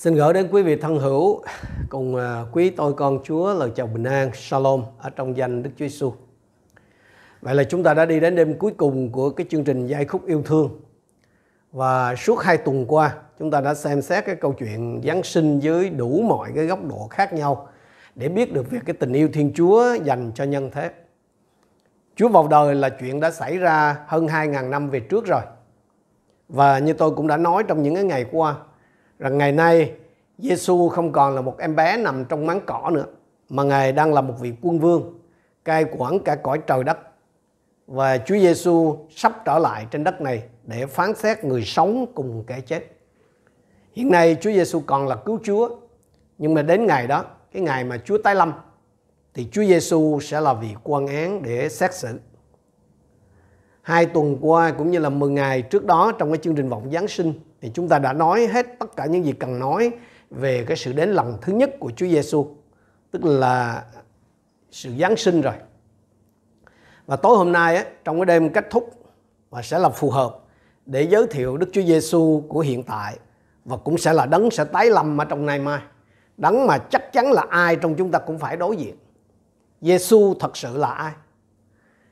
Xin gửi đến quý vị thân hữu cùng à, quý tôi con Chúa, lời chào bình an, Shalom, ở trong danh Đức Chúa Giêsu. Vậy là chúng ta đã đi đến đêm cuối cùng của cái chương trình giai khúc yêu thương. Và suốt hai tuần qua, chúng ta đã xem xét cái câu chuyện Giáng sinh dưới đủ mọi cái góc độ khác nhau để biết được về cái tình yêu Thiên Chúa dành cho nhân thế. Chúa vào đời là chuyện đã xảy ra hơn 2.000 năm về trước rồi. Và như tôi cũng đã nói trong những cái ngày qua rằng ngày nay Giêsu không còn là một em bé nằm trong máng cỏ nữa mà ngài đang là một vị quân vương cai quản cả cõi trời đất và Chúa Giêsu sắp trở lại trên đất này để phán xét người sống cùng kẻ chết. Hiện nay Chúa Giêsu còn là cứu Chúa nhưng mà đến ngày đó, cái ngày mà Chúa tái lâm thì Chúa Giêsu sẽ là vị quan án để xét xử. Hai tuần qua cũng như là 10 ngày trước đó trong cái chương trình vọng Giáng sinh thì chúng ta đã nói hết tất cả những gì cần nói về cái sự đến lần thứ nhất của Chúa Giêsu, tức là sự Giáng sinh rồi. Và tối hôm nay á, trong cái đêm kết thúc và sẽ là phù hợp để giới thiệu Đức Chúa Giêsu của hiện tại và cũng sẽ là đấng sẽ tái lâm ở trong ngày mai. Đấng mà chắc chắn là ai trong chúng ta cũng phải đối diện. Giêsu thật sự là ai?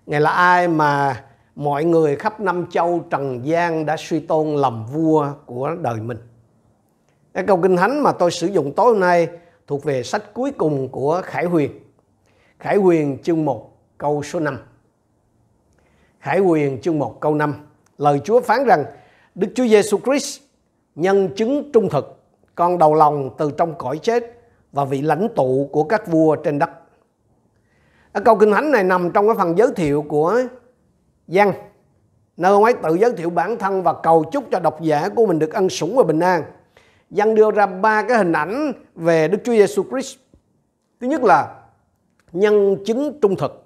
Ngài là ai mà mọi người khắp năm châu trần gian đã suy tôn làm vua của đời mình. Cái câu kinh thánh mà tôi sử dụng tối hôm nay thuộc về sách cuối cùng của Khải Huyền. Khải Huyền chương 1 câu số 5. Khải Huyền chương 1 câu 5. Lời Chúa phán rằng Đức Chúa Giêsu Christ nhân chứng trung thực, con đầu lòng từ trong cõi chết và vị lãnh tụ của các vua trên đất. Câu kinh thánh này nằm trong cái phần giới thiệu của văn nơi ông ấy tự giới thiệu bản thân và cầu chúc cho độc giả của mình được ân sủng và bình an. văn đưa ra ba cái hình ảnh về Đức Chúa Giêsu Christ. Thứ nhất là nhân chứng trung thực.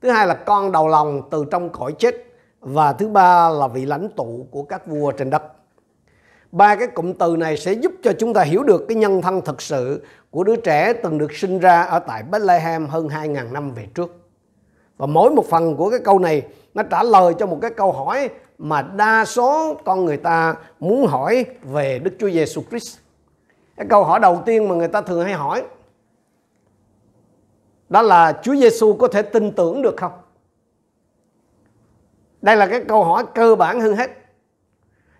Thứ hai là con đầu lòng từ trong cõi chết và thứ ba là vị lãnh tụ của các vua trên đất. Ba cái cụm từ này sẽ giúp cho chúng ta hiểu được cái nhân thân thực sự của đứa trẻ từng được sinh ra ở tại Bethlehem hơn 2.000 năm về trước. Và mỗi một phần của cái câu này nó trả lời cho một cái câu hỏi mà đa số con người ta muốn hỏi về Đức Chúa Giêsu Christ. Cái câu hỏi đầu tiên mà người ta thường hay hỏi đó là Chúa Giêsu có thể tin tưởng được không? Đây là cái câu hỏi cơ bản hơn hết.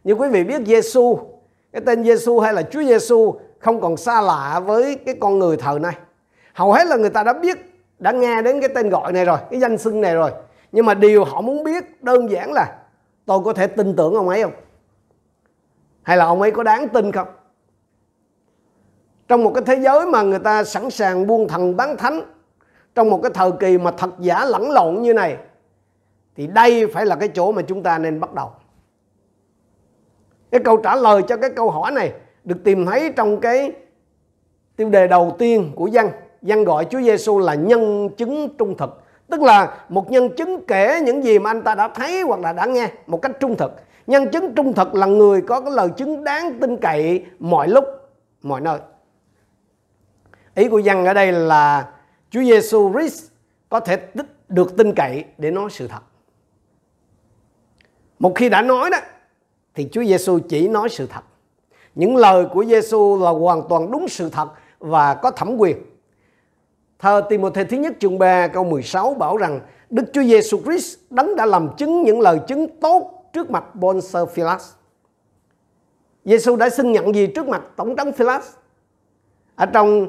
Như quý vị biết Giêsu, cái tên Giêsu hay là Chúa Giêsu không còn xa lạ với cái con người thời nay. Hầu hết là người ta đã biết đã nghe đến cái tên gọi này rồi, cái danh xưng này rồi. Nhưng mà điều họ muốn biết đơn giản là tôi có thể tin tưởng ông ấy không? Hay là ông ấy có đáng tin không? Trong một cái thế giới mà người ta sẵn sàng buông thần bán thánh, trong một cái thời kỳ mà thật giả lẫn lộn như này, thì đây phải là cái chỗ mà chúng ta nên bắt đầu. Cái câu trả lời cho cái câu hỏi này được tìm thấy trong cái tiêu đề đầu tiên của văn dân gọi Chúa Giêsu là nhân chứng trung thực. Tức là một nhân chứng kể những gì mà anh ta đã thấy hoặc là đã nghe một cách trung thực. Nhân chứng trung thực là người có cái lời chứng đáng tin cậy mọi lúc, mọi nơi. Ý của dân ở đây là Chúa Giêsu Christ có thể được tin cậy để nói sự thật. Một khi đã nói đó, thì Chúa Giêsu chỉ nói sự thật. Những lời của Giêsu là hoàn toàn đúng sự thật và có thẩm quyền. Thờ Timothy thứ nhất chương 3 câu 16 bảo rằng Đức Chúa Giêsu Christ đấng đã làm chứng những lời chứng tốt trước mặt Bonser Philas. Giêsu đã xin nhận gì trước mặt Tổng trấn Philas? Ở trong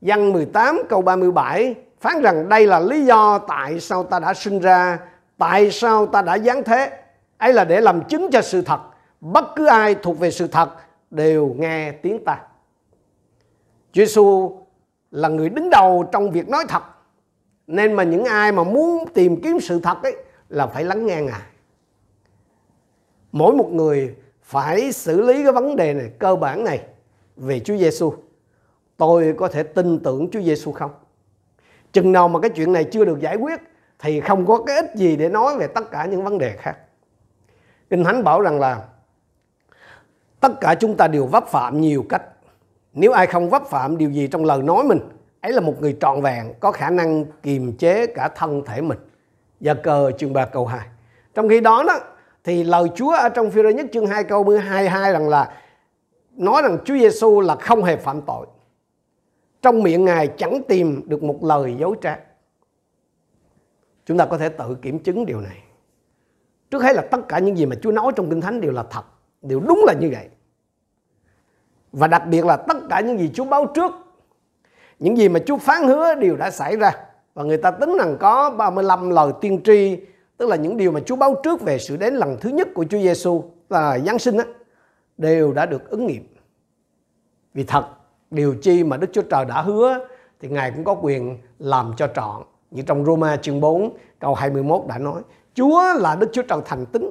văn 18 câu 37 phán rằng đây là lý do tại sao ta đã sinh ra, tại sao ta đã giáng thế. ấy là để làm chứng cho sự thật. Bất cứ ai thuộc về sự thật đều nghe tiếng ta. Chúa Giêsu là người đứng đầu trong việc nói thật. Nên mà những ai mà muốn tìm kiếm sự thật ấy là phải lắng nghe ngài. Mỗi một người phải xử lý cái vấn đề này cơ bản này về Chúa Giêsu tôi có thể tin tưởng Chúa Giêsu không? Chừng nào mà cái chuyện này chưa được giải quyết thì không có cái ích gì để nói về tất cả những vấn đề khác. Kinh thánh bảo rằng là tất cả chúng ta đều vấp phạm nhiều cách nếu ai không vấp phạm điều gì trong lời nói mình, ấy là một người trọn vẹn, có khả năng kiềm chế cả thân thể mình. và cờ chương 3 câu 2. Trong khi đó đó thì lời Chúa ở trong phi nhất chương 2 câu 12 rằng là nói rằng Chúa Giêsu là không hề phạm tội. Trong miệng Ngài chẳng tìm được một lời dối trá. Chúng ta có thể tự kiểm chứng điều này. Trước hết là tất cả những gì mà Chúa nói trong Kinh Thánh đều là thật, đều đúng là như vậy. Và đặc biệt là tất cả những gì Chúa báo trước, những gì mà Chúa phán hứa đều đã xảy ra. Và người ta tính rằng có 35 lời tiên tri, tức là những điều mà Chúa báo trước về sự đến lần thứ nhất của Chúa Giêsu là Giáng sinh á, đều đã được ứng nghiệm. Vì thật, điều chi mà Đức Chúa Trời đã hứa thì Ngài cũng có quyền làm cho trọn. Như trong Roma chương 4 câu 21 đã nói, Chúa là Đức Chúa Trời thành tính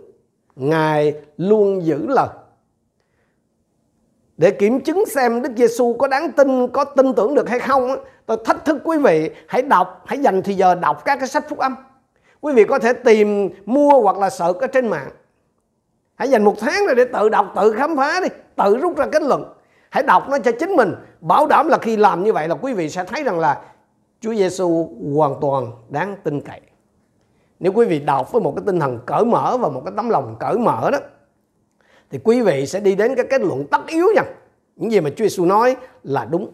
Ngài luôn giữ lời. Để kiểm chứng xem Đức Giêsu có đáng tin, có tin tưởng được hay không, tôi thách thức quý vị hãy đọc, hãy dành thời giờ đọc các cái sách phúc âm. Quý vị có thể tìm mua hoặc là search ở trên mạng. Hãy dành một tháng rồi để tự đọc, tự khám phá đi, tự rút ra kết luận. Hãy đọc nó cho chính mình, bảo đảm là khi làm như vậy là quý vị sẽ thấy rằng là Chúa Giêsu hoàn toàn đáng tin cậy. Nếu quý vị đọc với một cái tinh thần cởi mở và một cái tấm lòng cởi mở đó thì quý vị sẽ đi đến cái kết luận tất yếu rằng những gì mà Chúa Giêsu nói là đúng.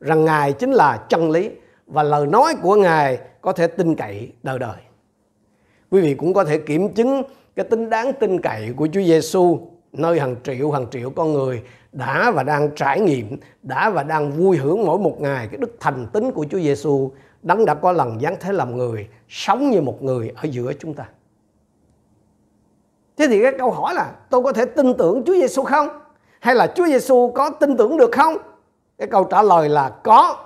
Rằng Ngài chính là chân lý và lời nói của Ngài có thể tin cậy đời đời. Quý vị cũng có thể kiểm chứng cái tính đáng tin cậy của Chúa Giêsu nơi hàng triệu hàng triệu con người đã và đang trải nghiệm, đã và đang vui hưởng mỗi một ngày cái đức thành tín của Chúa Giêsu đấng đã có lần giáng thế làm người, sống như một người ở giữa chúng ta. Thế thì cái câu hỏi là tôi có thể tin tưởng Chúa Giêsu không? Hay là Chúa Giêsu có tin tưởng được không? Cái câu trả lời là có.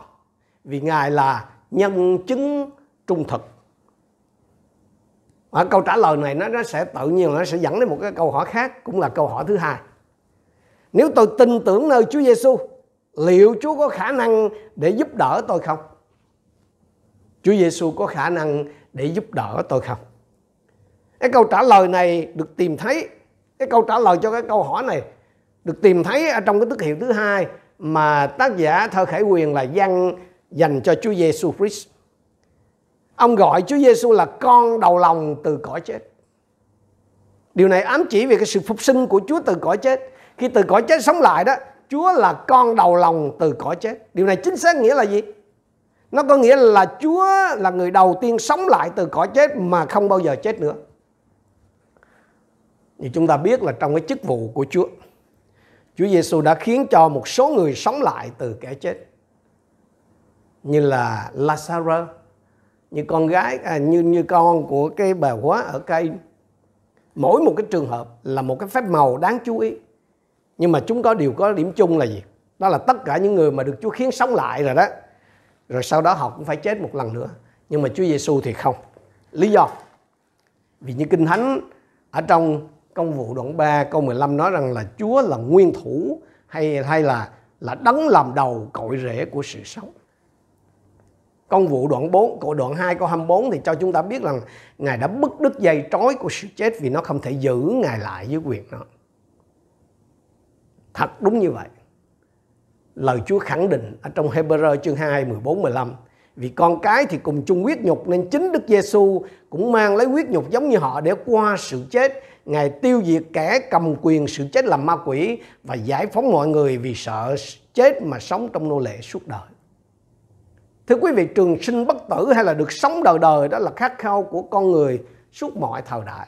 Vì Ngài là nhân chứng trung thực. Và câu trả lời này nó nó sẽ tự nhiên nó sẽ dẫn đến một cái câu hỏi khác cũng là câu hỏi thứ hai. Nếu tôi tin tưởng nơi Chúa Giêsu, liệu Chúa có khả năng để giúp đỡ tôi không? Chúa Giêsu có khả năng để giúp đỡ tôi không? Cái câu trả lời này được tìm thấy, cái câu trả lời cho cái câu hỏi này được tìm thấy ở trong cái tức hiệu thứ hai mà tác giả thơ khải quyền là văn dành cho Chúa Giêsu Christ. Ông gọi Chúa Giêsu là con đầu lòng từ cõi chết. Điều này ám chỉ về cái sự phục sinh của Chúa từ cõi chết. Khi từ cõi chết sống lại đó, Chúa là con đầu lòng từ cõi chết. Điều này chính xác nghĩa là gì? Nó có nghĩa là Chúa là người đầu tiên sống lại từ cõi chết mà không bao giờ chết nữa. Như chúng ta biết là trong cái chức vụ của Chúa, Chúa Giêsu đã khiến cho một số người sống lại từ kẻ chết. Như là Lazarus, như con gái à, như như con của cái bà hóa ở cây mỗi một cái trường hợp là một cái phép màu đáng chú ý. Nhưng mà chúng có điều có điểm chung là gì? Đó là tất cả những người mà được Chúa khiến sống lại rồi đó rồi sau đó họ cũng phải chết một lần nữa. Nhưng mà Chúa Giêsu thì không. Lý do? Vì như kinh thánh ở trong công vụ đoạn 3 câu 15 nói rằng là Chúa là nguyên thủ hay hay là là đấng làm đầu cội rễ của sự sống Công vụ đoạn 4, của đoạn 2 câu 24 thì cho chúng ta biết rằng Ngài đã bứt đứt dây trói của sự chết vì nó không thể giữ Ngài lại dưới quyền nó. Thật đúng như vậy. Lời Chúa khẳng định ở trong Hebrew chương 2, 14, 15. Vì con cái thì cùng chung huyết nhục nên chính Đức Giêsu cũng mang lấy huyết nhục giống như họ để qua sự chết. Ngài tiêu diệt kẻ cầm quyền sự chết làm ma quỷ và giải phóng mọi người vì sợ chết mà sống trong nô lệ suốt đời. Thưa quý vị, trường sinh bất tử hay là được sống đời đời đó là khát khao của con người suốt mọi thời đại.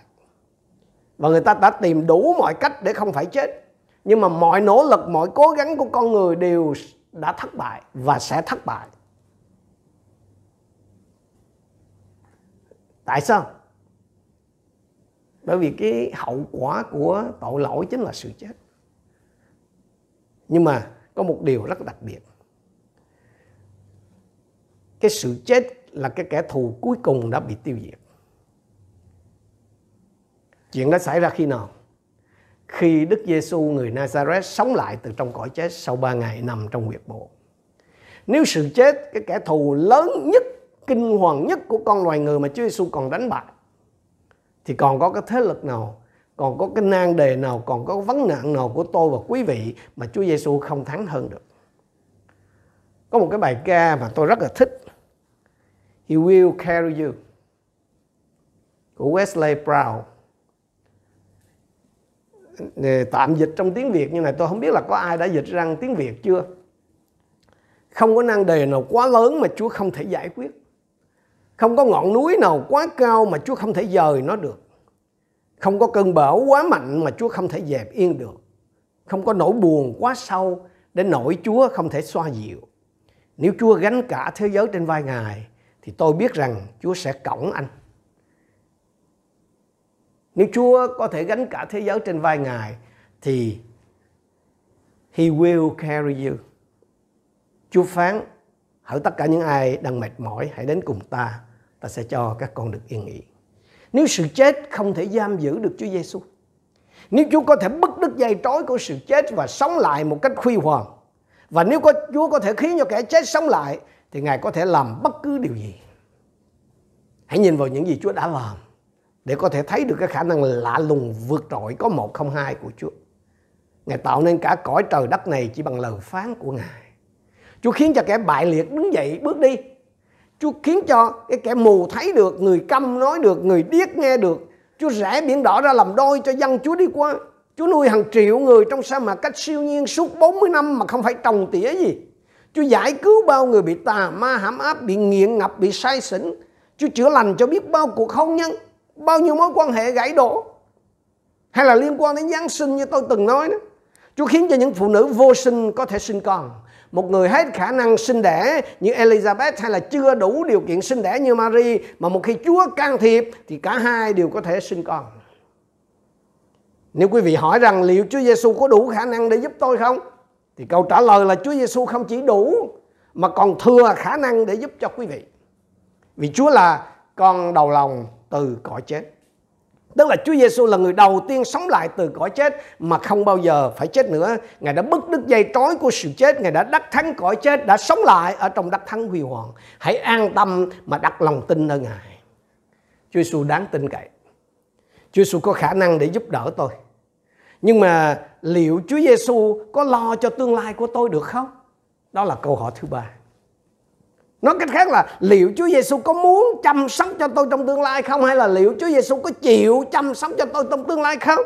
Và người ta đã tìm đủ mọi cách để không phải chết. Nhưng mà mọi nỗ lực, mọi cố gắng của con người đều đã thất bại và sẽ thất bại. Tại sao? Bởi vì cái hậu quả của tội lỗi chính là sự chết. Nhưng mà có một điều rất đặc biệt cái sự chết là cái kẻ thù cuối cùng đã bị tiêu diệt. Chuyện đó xảy ra khi nào? Khi Đức Giêsu người Nazareth sống lại từ trong cõi chết sau ba ngày nằm trong huyệt mộ. Nếu sự chết, cái kẻ thù lớn nhất, kinh hoàng nhất của con loài người mà Chúa Giêsu còn đánh bại, thì còn có cái thế lực nào, còn có cái nan đề nào, còn có vấn nạn nào của tôi và quý vị mà Chúa Giêsu không thắng hơn được. Có một cái bài ca mà tôi rất là thích. He will carry you. Của Wesley Brown tạm dịch trong tiếng Việt như này tôi không biết là có ai đã dịch ra tiếng Việt chưa? Không có nan đề nào quá lớn mà Chúa không thể giải quyết không có ngọn núi nào quá cao mà Chúa không thể dời nó được. Không có cơn bão quá mạnh mà Chúa không thể dẹp yên được. Không có nỗi buồn quá sâu để nỗi Chúa không thể xoa dịu. Nếu Chúa gánh cả thế giới trên vai Ngài thì tôi biết rằng Chúa sẽ cõng anh. Nếu Chúa có thể gánh cả thế giới trên vai Ngài thì He will carry you. Chúa phán hỡi tất cả những ai đang mệt mỏi hãy đến cùng ta, ta sẽ cho các con được yên nghỉ. Nếu sự chết không thể giam giữ được Chúa Giêsu, nếu Chúa có thể bứt đứt dây trói của sự chết và sống lại một cách huy hoàng, và nếu có Chúa có thể khiến cho kẻ chết sống lại, thì Ngài có thể làm bất cứ điều gì. Hãy nhìn vào những gì Chúa đã làm để có thể thấy được cái khả năng lạ lùng vượt trội có một không hai của Chúa. Ngài tạo nên cả cõi trời đất này chỉ bằng lời phán của Ngài. Chúa khiến cho kẻ bại liệt đứng dậy bước đi. Chúa khiến cho cái kẻ mù thấy được, người câm nói được, người điếc nghe được. Chúa rẽ biển đỏ ra làm đôi cho dân Chúa đi qua. Chúa nuôi hàng triệu người trong sa mạc cách siêu nhiên suốt 40 năm mà không phải trồng tỉa gì. Chúa giải cứu bao người bị tà ma hãm áp, bị nghiện ngập, bị say xỉn. Chúa chữa lành cho biết bao cuộc hôn nhân bao nhiêu mối quan hệ gãy đổ hay là liên quan đến Giáng sinh như tôi từng nói đó. Chúa khiến cho những phụ nữ vô sinh có thể sinh con. Một người hết khả năng sinh đẻ như Elizabeth hay là chưa đủ điều kiện sinh đẻ như Mary, mà một khi Chúa can thiệp thì cả hai đều có thể sinh con. Nếu quý vị hỏi rằng liệu Chúa Giêsu có đủ khả năng để giúp tôi không? Thì câu trả lời là Chúa Giêsu không chỉ đủ, mà còn thừa khả năng để giúp cho quý vị. Vì Chúa là con đầu lòng từ cõi chết. Tức là Chúa Giêsu là người đầu tiên sống lại từ cõi chết mà không bao giờ phải chết nữa. Ngài đã bứt đứt dây trói của sự chết, Ngài đã đắc thắng cõi chết, đã sống lại ở trong đắc thắng huy hoàng. Hãy an tâm mà đặt lòng tin nơi Ngài. Chúa Giêsu đáng tin cậy. Chúa Giêsu có khả năng để giúp đỡ tôi. Nhưng mà liệu Chúa Giêsu có lo cho tương lai của tôi được không? Đó là câu hỏi thứ ba. Nói cách khác là liệu Chúa Giêsu có muốn chăm sóc cho tôi trong tương lai không hay là liệu Chúa Giêsu có chịu chăm sóc cho tôi trong tương lai không?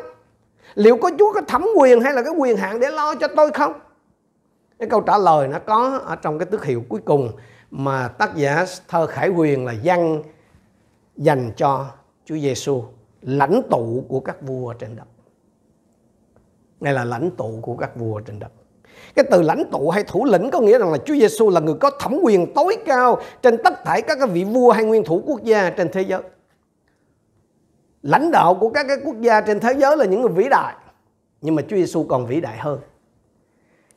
Liệu có Chúa có thẩm quyền hay là cái quyền hạn để lo cho tôi không? Cái câu trả lời nó có ở trong cái tước hiệu cuối cùng mà tác giả thơ Khải Huyền là văn dành cho Chúa Giêsu, lãnh tụ của các vua trên đất. Ngài là lãnh tụ của các vua trên đất. Cái từ lãnh tụ hay thủ lĩnh có nghĩa rằng là Chúa Giêsu là người có thẩm quyền tối cao trên tất thảy các cái vị vua hay nguyên thủ quốc gia trên thế giới. Lãnh đạo của các cái quốc gia trên thế giới là những người vĩ đại. Nhưng mà Chúa Giêsu còn vĩ đại hơn.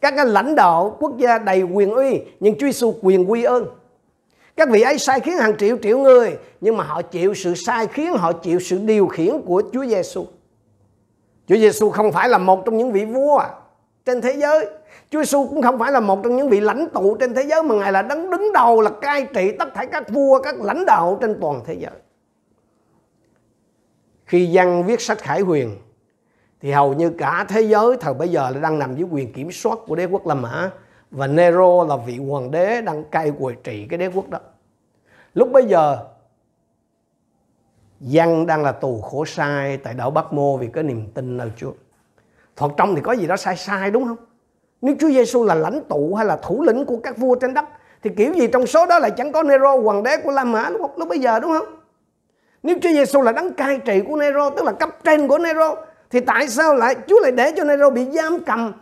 Các cái lãnh đạo quốc gia đầy quyền uy nhưng Chúa Giêsu quyền quy ơn. Các vị ấy sai khiến hàng triệu triệu người nhưng mà họ chịu sự sai khiến, họ chịu sự điều khiển của Chúa Giêsu. Chúa Giêsu không phải là một trong những vị vua trên thế giới Chúa Giêsu cũng không phải là một trong những vị lãnh tụ trên thế giới mà Ngài là đứng đứng đầu là cai trị tất cả các vua, các lãnh đạo trên toàn thế giới. Khi văn viết sách Khải Huyền thì hầu như cả thế giới thời bây giờ là đang nằm dưới quyền kiểm soát của đế quốc La Mã và Nero là vị hoàng đế đang cai quản trị cái đế quốc đó. Lúc bây giờ Văn đang là tù khổ sai tại đảo Bắc Mô vì có niềm tin nơi Chúa. Phật trong thì có gì đó sai sai đúng không? Nếu Chúa Giêsu là lãnh tụ hay là thủ lĩnh của các vua trên đất thì kiểu gì trong số đó lại chẳng có Nero hoàng đế của La Mã lúc, lúc bây giờ đúng không? Nếu Chúa Giêsu là đấng cai trị của Nero tức là cấp trên của Nero thì tại sao lại Chúa lại để cho Nero bị giam cầm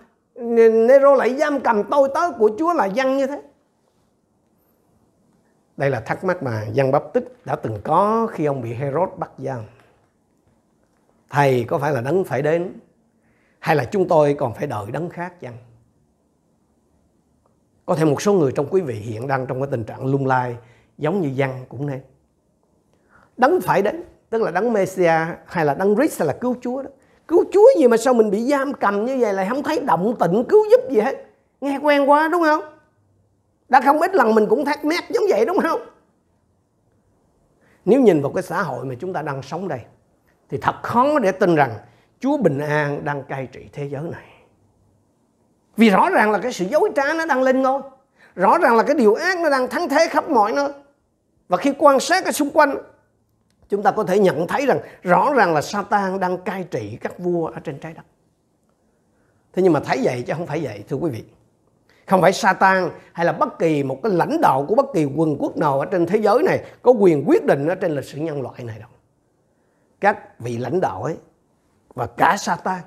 Nero lại giam cầm tôi tớ của Chúa là dân như thế? Đây là thắc mắc mà dân bắp tích đã từng có khi ông bị Herod bắt giam. Thầy có phải là đấng phải đến hay là chúng tôi còn phải đợi đấng khác chăng? Có thể một số người trong quý vị hiện đang trong cái tình trạng lung lai giống như văn cũng nên. Đấng phải đến, tức là đấng Messia hay là đấng Christ hay là cứu Chúa đó. Cứu Chúa gì mà sao mình bị giam cầm như vậy lại không thấy động tịnh cứu giúp gì hết. Nghe quen quá đúng không? Đã không ít lần mình cũng thắc mắc giống vậy đúng không? Nếu nhìn vào cái xã hội mà chúng ta đang sống đây thì thật khó để tin rằng Chúa bình an đang cai trị thế giới này. Vì rõ ràng là cái sự dối trá nó đang lên ngôi. Rõ ràng là cái điều ác nó đang thắng thế khắp mọi nơi. Và khi quan sát ở xung quanh, chúng ta có thể nhận thấy rằng rõ ràng là Satan đang cai trị các vua ở trên trái đất. thế nhưng mà thấy vậy chứ không phải vậy thưa quý vị không phải Satan hay là bất kỳ một cái lãnh đạo của bất kỳ quân quốc nào ở trên thế giới này có quyền quyết định ở trên lịch sử nhân loại này đâu các vị lãnh đạo ấy và cả Satan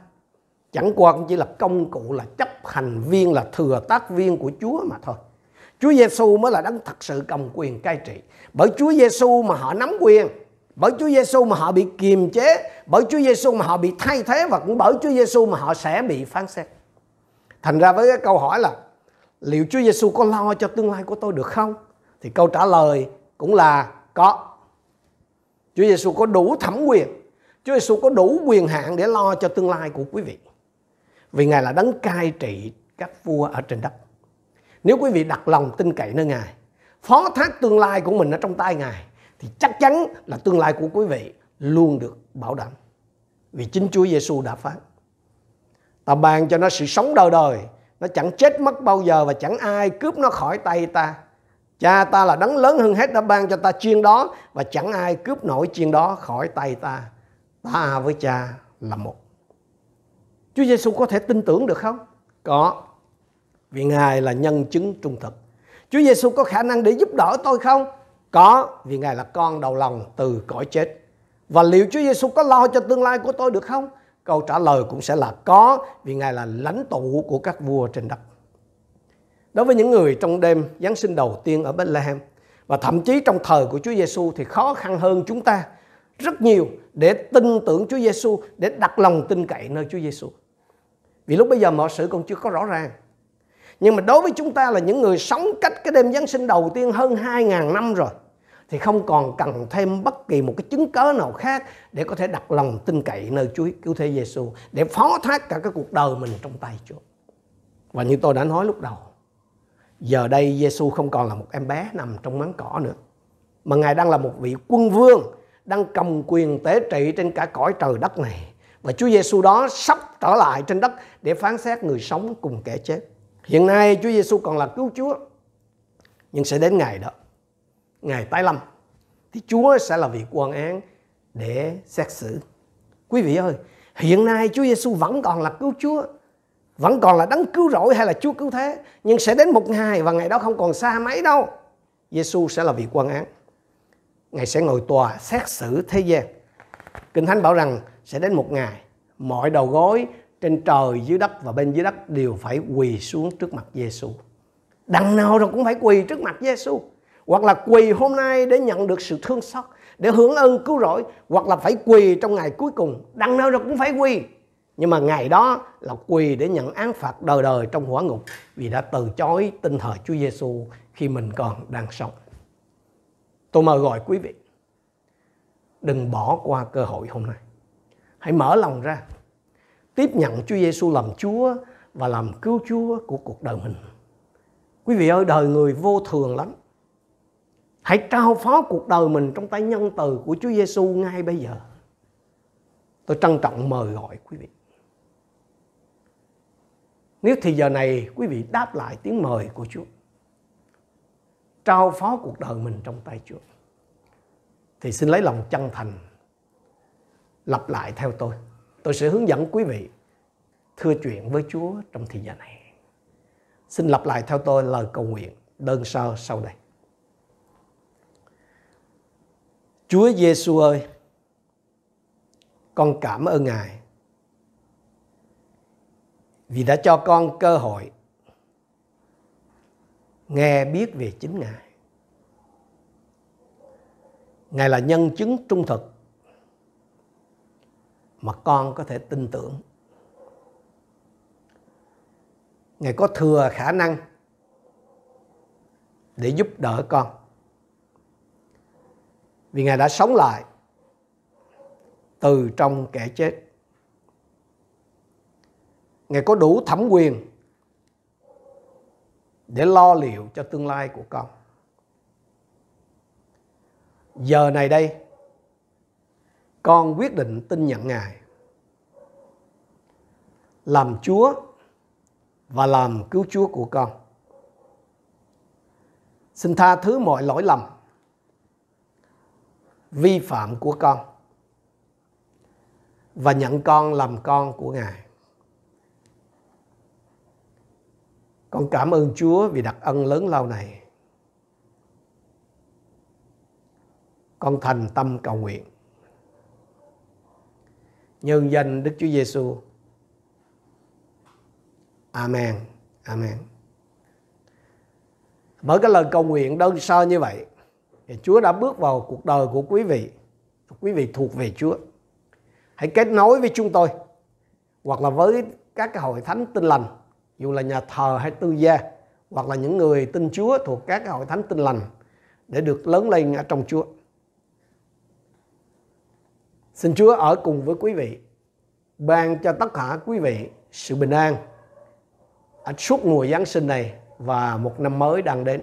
chẳng qua cũng chỉ là công cụ, là chấp hành viên, là thừa tác viên của Chúa mà thôi. Chúa Giêsu mới là đấng thật sự cầm quyền cai trị. Bởi Chúa Giêsu mà họ nắm quyền, bởi Chúa Giêsu mà họ bị kiềm chế, bởi Chúa Giêsu mà họ bị thay thế và cũng bởi Chúa Giêsu mà họ sẽ bị phán xét. Thành ra với cái câu hỏi là liệu Chúa Giêsu có lo cho tương lai của tôi được không? Thì câu trả lời cũng là có. Chúa Giêsu có đủ thẩm quyền Chúa Giêsu có đủ quyền hạn để lo cho tương lai của quý vị vì Ngài là đấng cai trị các vua ở trên đất nếu quý vị đặt lòng tin cậy nơi Ngài phó thác tương lai của mình ở trong tay Ngài thì chắc chắn là tương lai của quý vị luôn được bảo đảm. Vì chính Chúa Giêsu đã phán. Ta ban cho nó sự sống đời đời, nó chẳng chết mất bao giờ và chẳng ai cướp nó khỏi tay ta. Cha ta là đấng lớn hơn hết đã ban cho ta chiên đó và chẳng ai cướp nổi chiên đó khỏi tay ta. Ta với cha là một. Chúa Giêsu có thể tin tưởng được không? Có. Vì Ngài là nhân chứng trung thực. Chúa Giêsu có khả năng để giúp đỡ tôi không? Có, vì Ngài là con đầu lòng từ cõi chết. Và liệu Chúa Giêsu có lo cho tương lai của tôi được không? Câu trả lời cũng sẽ là có, vì Ngài là lãnh tụ của các vua trên đất. Đối với những người trong đêm Giáng sinh đầu tiên ở Bethlehem và thậm chí trong thời của Chúa Giêsu thì khó khăn hơn chúng ta rất nhiều để tin tưởng Chúa Giêsu, để đặt lòng tin cậy nơi Chúa Giêsu. Vì lúc bây giờ mọi sự còn chưa có rõ ràng. Nhưng mà đối với chúng ta là những người sống cách cái đêm Giáng sinh đầu tiên hơn 2.000 năm rồi thì không còn cần thêm bất kỳ một cái chứng cớ nào khác để có thể đặt lòng tin cậy nơi Chúa cứu thế Giêsu để phó thác cả cái cuộc đời mình trong tay Chúa. Và như tôi đã nói lúc đầu, giờ đây Giêsu không còn là một em bé nằm trong máng cỏ nữa, mà Ngài đang là một vị quân vương đang cầm quyền tế trị trên cả cõi trời đất này. Và Chúa Giêsu đó sắp trở lại trên đất để phán xét người sống cùng kẻ chết. Hiện nay Chúa Giêsu còn là cứu Chúa, nhưng sẽ đến ngày đó, ngày tái lâm, thì Chúa sẽ là vị quan án để xét xử. Quý vị ơi, hiện nay Chúa Giêsu vẫn còn là cứu Chúa, vẫn còn là đấng cứu rỗi hay là Chúa cứu thế, nhưng sẽ đến một ngày và ngày đó không còn xa mấy đâu. Giêsu sẽ là vị quan án. Ngài sẽ ngồi tòa xét xử thế gian. Kinh Thánh bảo rằng sẽ đến một ngày mọi đầu gối trên trời dưới đất và bên dưới đất đều phải quỳ xuống trước mặt Giêsu. Đằng nào rồi cũng phải quỳ trước mặt Giêsu, hoặc là quỳ hôm nay để nhận được sự thương xót, để hưởng ơn cứu rỗi, hoặc là phải quỳ trong ngày cuối cùng. Đằng nào rồi cũng phải quỳ. Nhưng mà ngày đó là quỳ để nhận án phạt đời đời trong hỏa ngục vì đã từ chối tinh thờ Chúa Giêsu khi mình còn đang sống. Tôi mời gọi quý vị đừng bỏ qua cơ hội hôm nay. Hãy mở lòng ra tiếp nhận Chúa Giêsu làm Chúa và làm cứu Chúa của cuộc đời mình. Quý vị ơi, đời người vô thường lắm. Hãy trao phó cuộc đời mình trong tay nhân từ của Chúa Giêsu ngay bây giờ. Tôi trân trọng mời gọi quý vị. Nếu thì giờ này quý vị đáp lại tiếng mời của Chúa. Trao phó cuộc đời mình trong tay Chúa. Thì xin lấy lòng chân thành lặp lại theo tôi. Tôi sẽ hướng dẫn quý vị thưa chuyện với Chúa trong thời gian này. Xin lặp lại theo tôi lời cầu nguyện đơn sơ sau đây. Chúa Giêsu ơi, con cảm ơn Ngài vì đã cho con cơ hội nghe biết về chính Ngài. Ngài là nhân chứng trung thực mà con có thể tin tưởng. Ngài có thừa khả năng để giúp đỡ con. Vì Ngài đã sống lại từ trong kẻ chết. Ngài có đủ thẩm quyền để lo liệu cho tương lai của con. Giờ này đây, con quyết định tin nhận Ngài làm Chúa và làm cứu Chúa của con. Xin tha thứ mọi lỗi lầm, vi phạm của con và nhận con làm con của Ngài. Con cảm ơn Chúa vì đặc ân lớn lao này. Con thành tâm cầu nguyện. Nhân danh Đức Chúa Giêsu. Amen. Amen. Bởi cái lời cầu nguyện đơn sơ như vậy, thì Chúa đã bước vào cuộc đời của quý vị. Quý vị thuộc về Chúa. Hãy kết nối với chúng tôi hoặc là với các cái hội thánh tin lành dù là nhà thờ hay tư gia hoặc là những người tin Chúa thuộc các hội thánh tin lành để được lớn lên ở trong Chúa. Xin Chúa ở cùng với quý vị, ban cho tất cả quý vị sự bình an ở suốt mùa Giáng sinh này và một năm mới đang đến.